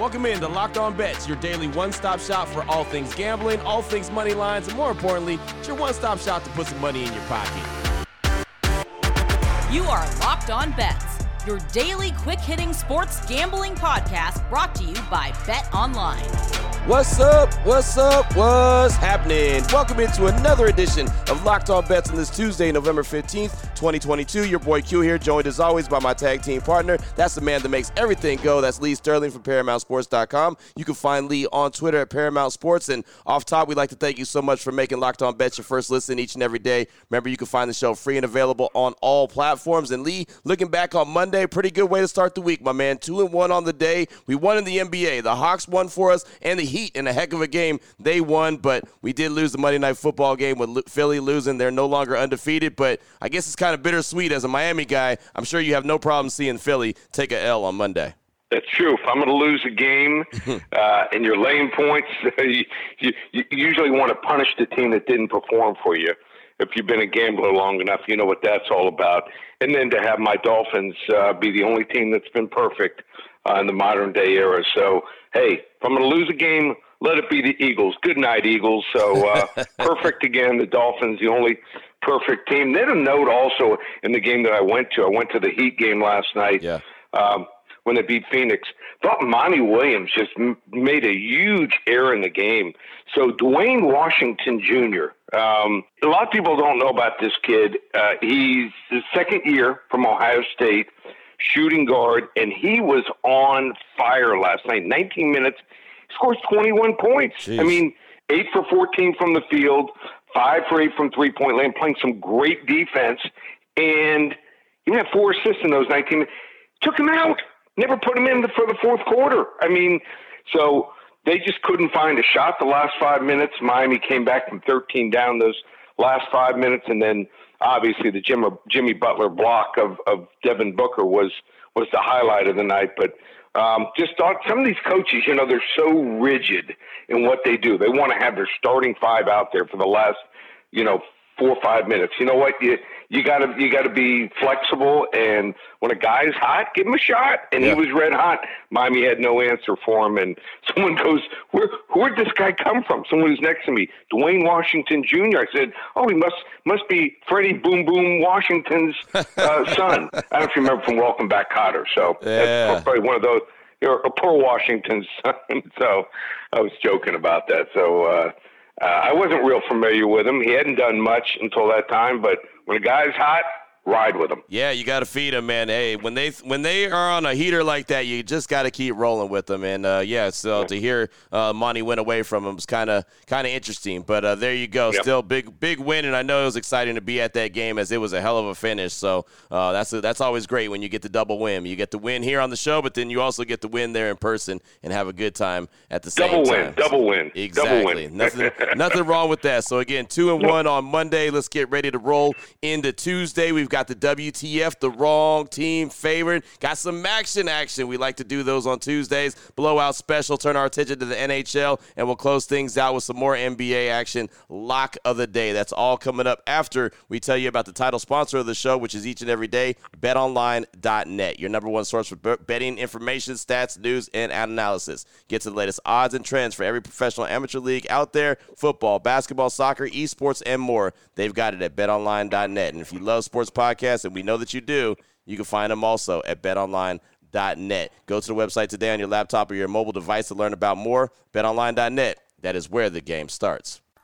Welcome in to Locked On Bets, your daily one stop shop for all things gambling, all things money lines, and more importantly, it's your one stop shop to put some money in your pocket. You are Locked On Bets, your daily quick hitting sports gambling podcast brought to you by Bet Online. What's up? What's up? What's happening? Welcome into another edition of Locked On Bets on this Tuesday, November 15th, 2022. Your boy Q here, joined as always by my tag team partner. That's the man that makes everything go. That's Lee Sterling from ParamountSports.com. You can find Lee on Twitter at Paramount Sports. And off top, we'd like to thank you so much for making Locked On Bet your first listen each and every day. Remember, you can find the show free and available on all platforms. And Lee, looking back on Monday, pretty good way to start the week, my man. Two and one on the day. We won in the NBA. The Hawks won for us, and the Heat in a heck of a game. They won, but we did lose the Monday Night Football game with Philly losing. They're no longer undefeated, but I guess it's kind of bittersweet as a Miami guy. I'm sure you have no problem seeing Philly take a L on Monday. That's true. If I'm going to lose a game uh, and you're laying points, you, you, you usually want to punish the team that didn't perform for you. If you've been a gambler long enough, you know what that's all about. And then to have my Dolphins uh, be the only team that's been perfect uh, in the modern day era. So, hey, if I'm going to lose a game, let it be the Eagles. Good night, Eagles. So uh, perfect again. The Dolphins, the only perfect team. They Then a note also in the game that I went to. I went to the Heat game last night. Yeah. Um, when they beat Phoenix, thought Monty Williams just m- made a huge error in the game. So Duane Washington Jr. Um, a lot of people don't know about this kid. Uh, he's his second year from Ohio State, shooting guard, and he was on fire last night. 19 minutes, scores 21 points. Jeez. I mean, eight for 14 from the field, five for eight from three point land, playing some great defense, and even had four assists in those 19. Took him out. Never put him in for the fourth quarter. I mean, so they just couldn't find a shot the last five minutes. Miami came back from 13 down those last five minutes, and then obviously the Jimmy, Jimmy Butler block of, of Devin Booker was was the highlight of the night. But um, just thought some of these coaches, you know, they're so rigid in what they do. They want to have their starting five out there for the last, you know, four or five minutes. You know what? You you gotta you gotta be flexible and when a guy's hot, give him a shot. And Yeah. he was red hot. Miami had no answer for him and someone goes, Where where'd this guy come from? Someone who's next to me, Duane Washington Jr. I said, Oh, he must must be Freddie Boom Boom Washington's uh, son. I don't know if you remember from Welcome Back Kotter. So Yeah. that's probably one of those you're a poor Washington son. so I was joking about that. So uh uh, I wasn't real familiar with him. He hadn't done much until that time, but when a guy's hot, ride with them. Yeah, you got to feed them, man. Hey, when they when they are on a heater like that, you just got to keep rolling with them. And uh, yeah, so to hear uh, Monty went away from him was kind of kind of interesting. But uh, there you go, Yep. still big big win, and I know it was exciting to be at that game as it was a hell of a finish. So uh, that's that's always great when you get the double win. You get the win here on the show, but then you also get the win there in person and have a good time at the same Double time. win, double win, Exactly. double win. nothing, nothing wrong with that. So again, two and one on Monday. Let's get ready to roll into Tuesday. We've got the WTF, the wrong team favored. Got some action, action. We like to do those on Tuesdays. Blowout special. Turn our attention to the NHL, and we'll close things out with some more NBA action. Lock of the day. That's all coming up after we tell you about the title sponsor of the show, which is each and every day. BetOnline.net, your number one source for betting information, stats, news, and analysis. Get to the latest odds and trends for every professional amateur league out there football, basketball, soccer, esports, and more. They've got it at betonline.net. And if you love sports and we know that you do, you can find them also at betonline.net. Go to the website today on your laptop or your mobile device to learn about more. BetOnline.net. That is where the game starts.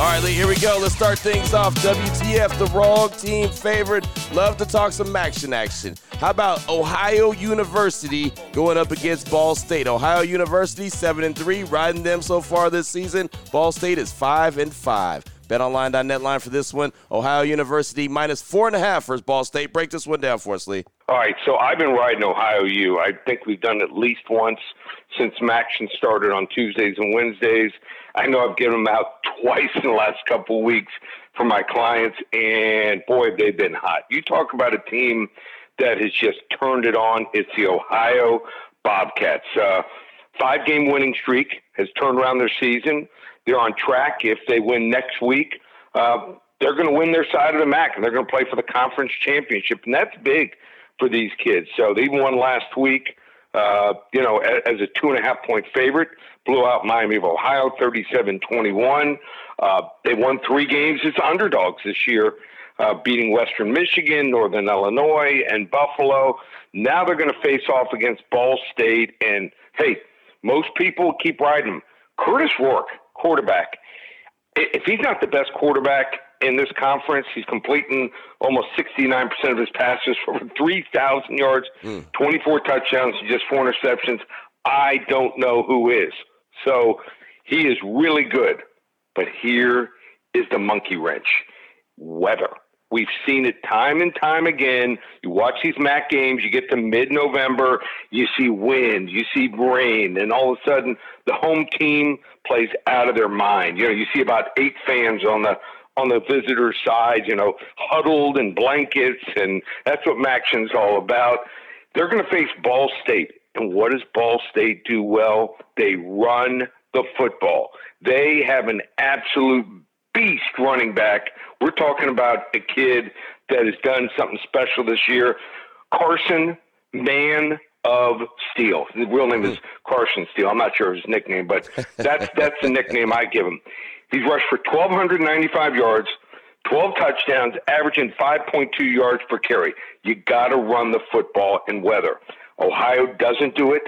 All right, Lee, here we go. Let's start things off. WTF, the wrong team favorite. Love to talk some action action. How about Ohio University going up against Ball State? Ohio University, 7 and 3, riding them so far this season. Ball State is 5 and 5. BetOnline.net line for this one. Ohio University minus four and a half versus Ball State. Break this one down for us, Lee. All right, so I've been riding Ohio U. I think we've done it at least once since MACtion started on Tuesdays and Wednesdays. I know I've given them out twice in the last couple of weeks for my clients, and boy, they've been hot. You talk about a team that has just turned it on. It's the Ohio Bobcats. Uh, five game winning streak has turned around their season. They're on track. If they win next week, uh, they're going to win their side of the MAC and they're going to play for the conference championship. And that's big for these kids. So they won last week, uh, you know, as, a two and a half point favorite, blew out Miami of Ohio 37 21. Uh, they won three games as underdogs this year, uh, beating Western Michigan, Northern Illinois, and Buffalo. Now they're going to face off against Ball State. And hey, most people keep riding them. Kurtis Rourke, quarterback. If he's not the best quarterback in this conference, he's completing almost 69% of his passes for 3,000 yards, mm. 24 touchdowns, just four interceptions. I don't know who is. So he is really good. But here is the monkey wrench weather. We've seen it time and time again. You watch these MAC games, you get to mid November, you see wind, you see rain, and all of a sudden the home team plays out of their mind. You know, you see about eight fans on the on the visitor side, you know, huddled in blankets, and that's what MACtion's all about. They're going to face Ball State. And what does Ball State do well? They run the football. They have an absolute beast running back. We're talking about a kid that has done something special this year. Carson, man of Steel. The real name is Carson Steele. I'm not sure of his nickname, but that's that's the nickname I give him. He's rushed for 1,295 yards, 12 touchdowns, averaging 5.2 yards per carry. You got to run the football in weather. Ohio doesn't do it.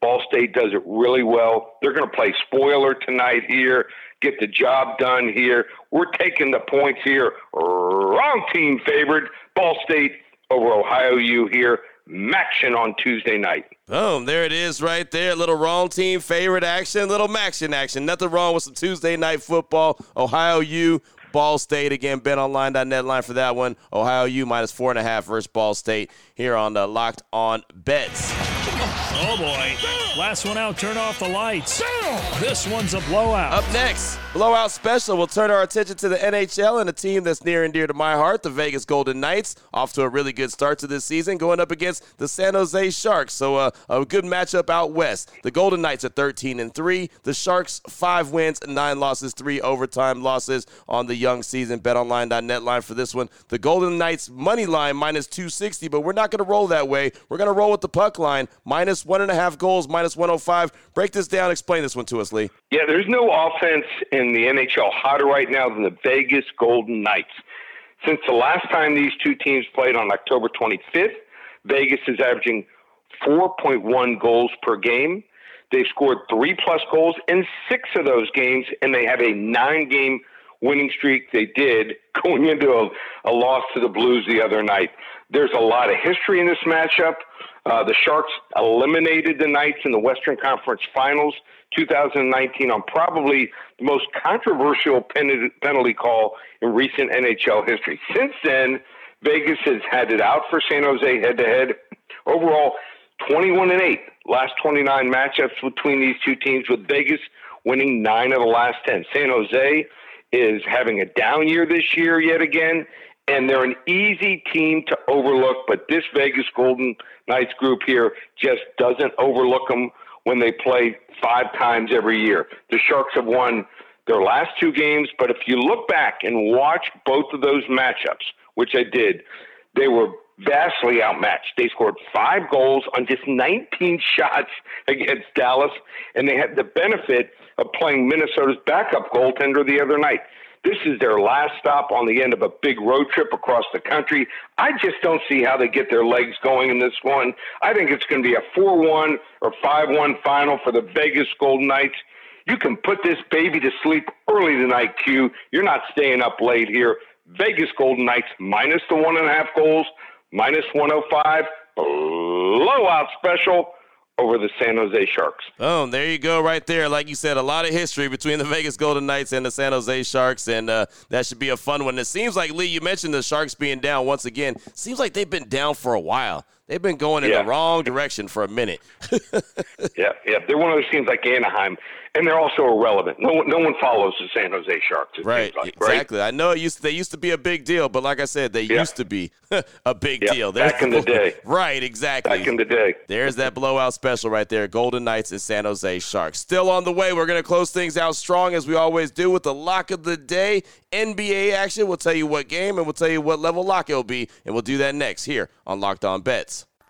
Ball State does it really well. They're going to play spoiler tonight here, get the job done here. We're taking the points here. Wrong team favored. Ball State over Ohio U here. MACtion on Tuesday night. Boom, there it is right there. Little wrong team favorite action, little MACtion action. Nothing wrong with some Tuesday night football. Ohio U, Ball State. Again, betonline.net line for that one. Ohio U minus four and a half versus Ball State here on the Locked On Bets. Oh boy. Last one out, turn off the lights. This one's a blowout. Up next, blowout special. We'll turn our attention to the NHL and a team that's near and dear to my heart, the Vegas Golden Knights. Off to a really good start to this season, going up against the San Jose Sharks. So uh, a good matchup out west. The Golden Knights are 13 and 3. The Sharks, five wins, nine losses, three overtime losses on the young season. BetOnline.net line for this one. The Golden Knights money line minus 260, but we're not going to roll that way. We're going to roll with the puck line minus one and a half goals, minus 105. Break this down. Explain this one to us, Lee. Yeah, there's no offense in the NHL hotter right now than the Vegas Golden Knights. Since the last time these two teams played on October 25th, Vegas is averaging 4.1 goals per game. They've scored three plus goals in six of those games, and they have a nine game winning streak they did going into a, a loss to the Blues the other night. There's a lot of history in this matchup. Uh, the Sharks eliminated the Knights in the Western Conference Finals 2019 on probably the most controversial pen- penalty call in recent NHL history. Since then, Vegas has had it out for San Jose head to head. Overall, 21 and 8 last 29 matchups between these two teams, with Vegas winning nine of the last 10. San Jose is having a down year this year yet again, and they're an easy team to overlook. But this Vegas Golden Knights group here just doesn't overlook them when they play five times every year. The Sharks have won their last two games, but if you look back and watch both of those matchups, which I did, they were vastly outmatched. They scored five goals on just 19 shots against Dallas, and they had the benefit of playing Minnesota's backup goaltender the other night. This is their last stop on the end of a big road trip across the country. I just don't see how they get their legs going in this one. I think it's going to be a 4 1 or 5 1 final for the Vegas Golden Knights. You can put this baby to sleep early tonight, Q. You're not staying up late here. Vegas Golden Knights minus the one and a half goals, minus 105, blowout special over the San Jose Sharks. Oh, there you go, right there. Like you said, a lot of history between the Vegas Golden Knights and the San Jose Sharks, and uh, that should be a fun one. It seems like Lee, you mentioned the Sharks being down once again. Seems like they've been down for a while. They've been going in yeah. the wrong direction for a minute. yeah, yeah. They're one of those teams like Anaheim and they're also irrelevant. No one, no one follows the San Jose Sharks. Right, like, exactly. Right? I know it used they used to be a big deal, but like I said, they yeah. used to be a big yeah. deal. They're, back in the day, right? Exactly. Back in the day. There's that blowout special right there. Golden Knights and San Jose Sharks still on the way. We're gonna close things out strong as we always do with the lock of the day. NBA action. We'll tell you what game and we'll tell you what level lock it'll be, and we'll do that next here on Locked On Bets.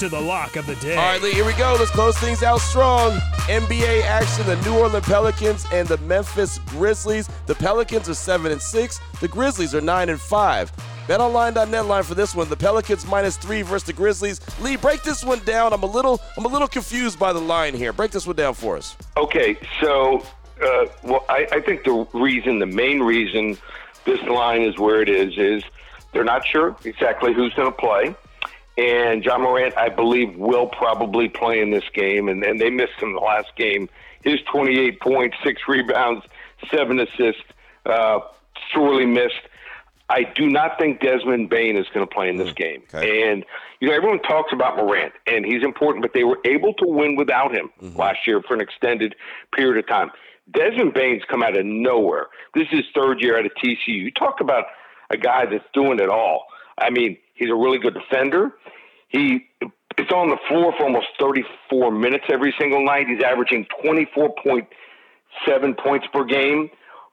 to the lock of the day. All right, Lee, here we go. Let's close things out strong. NBA action: the New Orleans Pelicans and the Memphis Grizzlies. The Pelicans are seven and six. The Grizzlies are nine and five. BetOnline.net line for this one: the Pelicans minus three versus the Grizzlies. Lee, break this one down. I'm a little, I'm a little confused by the line here. Break this one down for us. Okay, so uh, well, I, I think the reason, the main reason, this line is where it is, is they're not sure exactly who's going to play. And Ja Morant, I believe, will probably play in this game. And, and they missed him the last game. His 28 points, six rebounds, seven assists, uh, sorely missed. I do not think Desmond Bane is going to play in this mm, game. Okay. And, you know, everyone talks about Morant, and he's important, but they were able to win without him mm-hmm. last year for an extended period of time. Desmond Bane's come out of nowhere. This is his third year at a TCU. You talk about a guy that's doing it all. I mean, He's a really good defender. He is on the floor for almost 34 minutes every single night. He's averaging 24.7 points per game,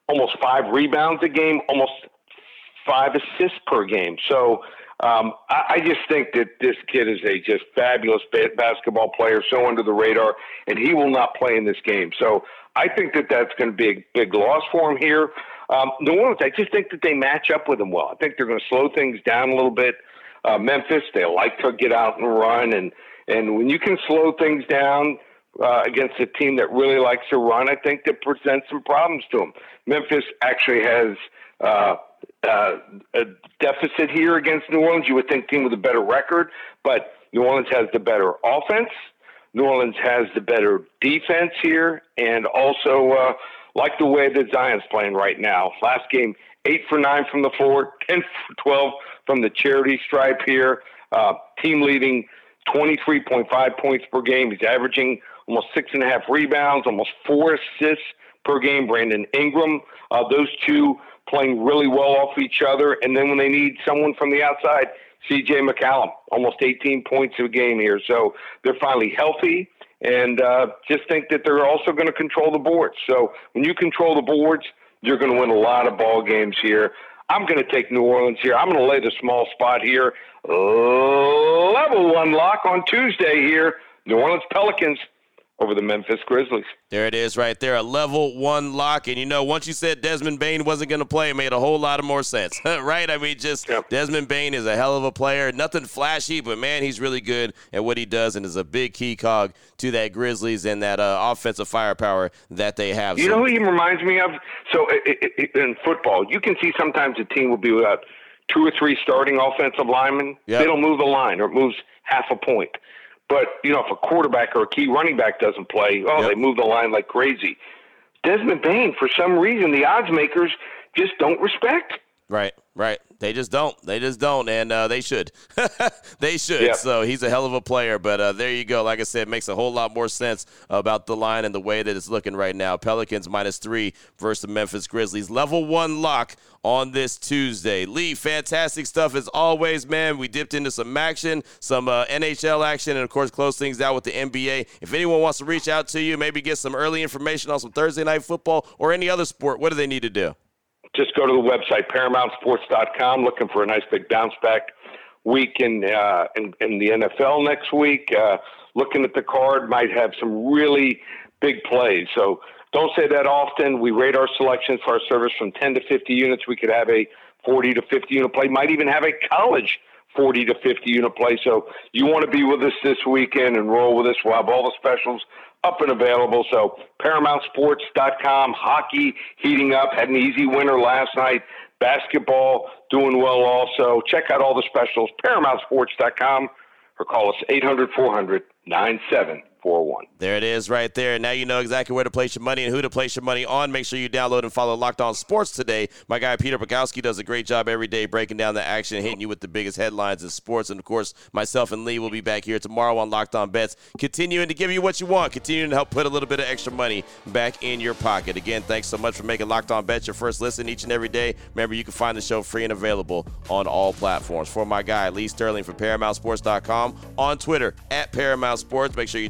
almost five rebounds a game, almost five assists per game. So um, I, I just think that this kid is a just fabulous ba- basketball player, so under the radar, and he will not play in this game. So I think that that's going to be a big loss for him here. Um, New Orleans, I just think that they match up with him well. I think they're going to slow things down a little bit uh, Memphis. They like to get out and run, and and when you can slow things down uh, against a team that really likes to run, I think that presents some problems to them. Memphis actually has uh, uh, a deficit here against New Orleans. You would think team with a better record, but New Orleans has the better offense. New Orleans has the better defense here, and also uh, like the way that Zion's playing right now. Last game, eight for nine from the floor, ten for twelve from the charity stripe here. Uh, team leading 23.5 points per game. He's averaging almost six and a half rebounds, almost four assists per game. Brandon Ingram, uh, those two playing really well off each other. And then when they need someone from the outside, CJ McCollum, almost 18 points a game here. So they're finally healthy and uh, just think that they're also going to control the boards. So when you control the boards, you're going to win a lot of ball games here. I'm going to take New Orleans here. I'm going to lay the small spot here. Level one lock on Tuesday here. New Orleans Pelicans over the Memphis Grizzlies. There it is right there, a level one lock. And you know, once you said Desmond Bane wasn't going to play, it made a whole lot of more sense, right? I mean, just. Desmond Bane is a hell of a player. Nothing flashy, but man, he's really good at what he does and is a big key cog to that Grizzlies and that uh, offensive firepower that they have. You so, know who he reminds me of? So in football, you can see sometimes a team will be without two or three starting offensive linemen, Yep. they don't move the line or it moves half a point. But you know, if a quarterback or a key running back doesn't play, oh, Yep. they move the line like crazy. Desmond Bane, for some reason, the odds makers just don't respect. Right, right. They just don't. They just don't, and uh, they should. they should. Yeah. So he's a hell of a player. But uh, there you go. Like I said, it makes a whole lot more sense about the line and the way that it's looking right now. Pelicans minus three versus the Memphis Grizzlies. Level one lock on this Tuesday. Lee, fantastic stuff as always, man. We dipped into some action, some uh, NHL action, and of course, close things out with the NBA. If anyone wants to reach out to you, maybe get some early information on some Thursday night football or any other sport, what do they need to do? Just go to the website paramountsports.com looking for a nice big bounce back week in uh, in, in the NFL next week. Uh, looking at the card, might have some really big plays. So don't say that often. We rate our selections for our service from 10 to 50 units. We could have a 40 to 50 unit play. Might even have a college 40 to 50 unit play. So you want to be with us this weekend and roll with us. We'll have all the specials up and available. So ParamountSports.com, hockey heating up, had an easy winner last night. Basketball doing well also. Check out all the specials, ParamountSports.com, or call us 800 400 9741. There it is right there. Now you know exactly where to place your money and who to place your money on. Make sure you download and follow Locked On Sports today. My guy Peter Bukowski does a great job every day breaking down the action, hitting you with the biggest headlines in sports. And of course, myself and Lee will be back here tomorrow on Locked On Bets, continuing to give you what you want, continuing to help put a little bit of extra money back in your pocket. Again, thanks so much for making Locked On Bets your first listen each and every day. Remember, you can find the show free and available on all platforms. For my guy Lee Sterling from ParamountSports.com on Twitter at Paramount Sports. Make sure you